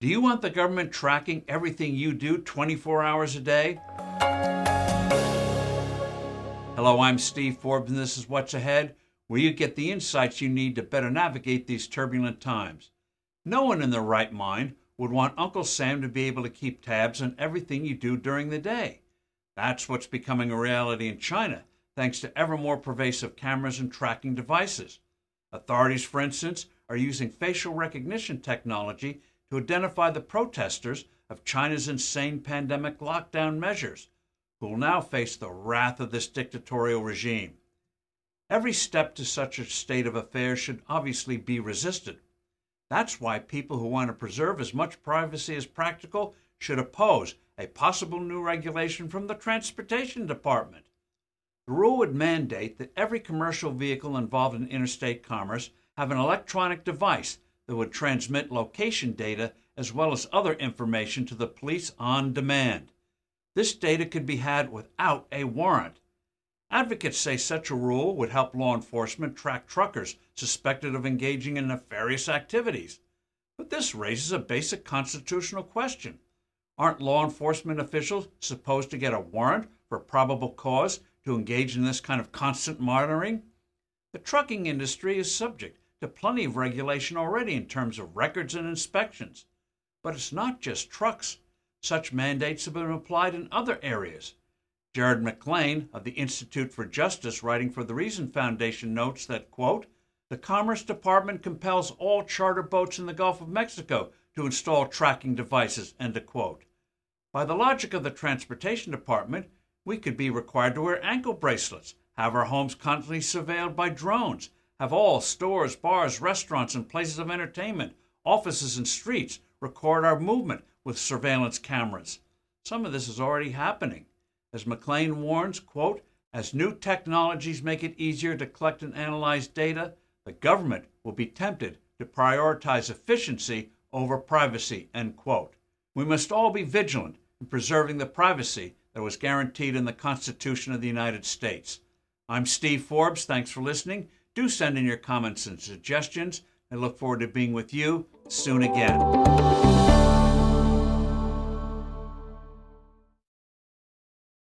Do you want the government tracking everything you do 24 hours a day? Hello, I'm Steve Forbes, and this is What's Ahead, where you get the insights you need to better navigate these turbulent times. No one in their right mind would want Uncle Sam to be able to keep tabs on everything you do during the day. That's what's becoming a reality in China, thanks to ever more pervasive cameras and tracking devices. Authorities, for instance, are using facial recognition technology to identify the protesters of China's insane pandemic lockdown measures who will now face the wrath of this dictatorial regime. Every step to such a state of affairs should obviously be resisted. That's why people who want to preserve as much privacy as practical should oppose a possible new regulation from the Transportation Department. The rule would mandate that every commercial vehicle involved in interstate commerce have an electronic device that would transmit location data as well as other information to the police on demand. This data could be had without a warrant. Advocates say such a rule would help law enforcement track truckers suspected of engaging in nefarious activities. But this raises a basic constitutional question. Aren't law enforcement officials supposed to get a warrant for probable cause to engage in this kind of constant monitoring? The trucking industry is subject to plenty of regulation already in terms of records and inspections. But it's not just trucks. Such mandates have been applied in other areas. Jared McClain of the Institute for Justice, writing for the Reason Foundation, notes that, quote, the Commerce Department compels all charter boats in the Gulf of Mexico to install tracking devices, end quote. By the logic of the Transportation Department, we could be required to wear ankle bracelets, have our homes constantly surveilled by drones, have all stores, bars, restaurants, and places of entertainment, offices, and streets record our movement with surveillance cameras. Some of this is already happening. As McClain warns, quote, as new technologies make it easier to collect and analyze data, the government will be tempted to prioritize efficiency over privacy, end quote. We must all be vigilant in preserving the privacy that was guaranteed in the Constitution of the United States. I'm Steve Forbes. Thanks for listening. Do send in your comments and suggestions. I look forward to being with you soon again.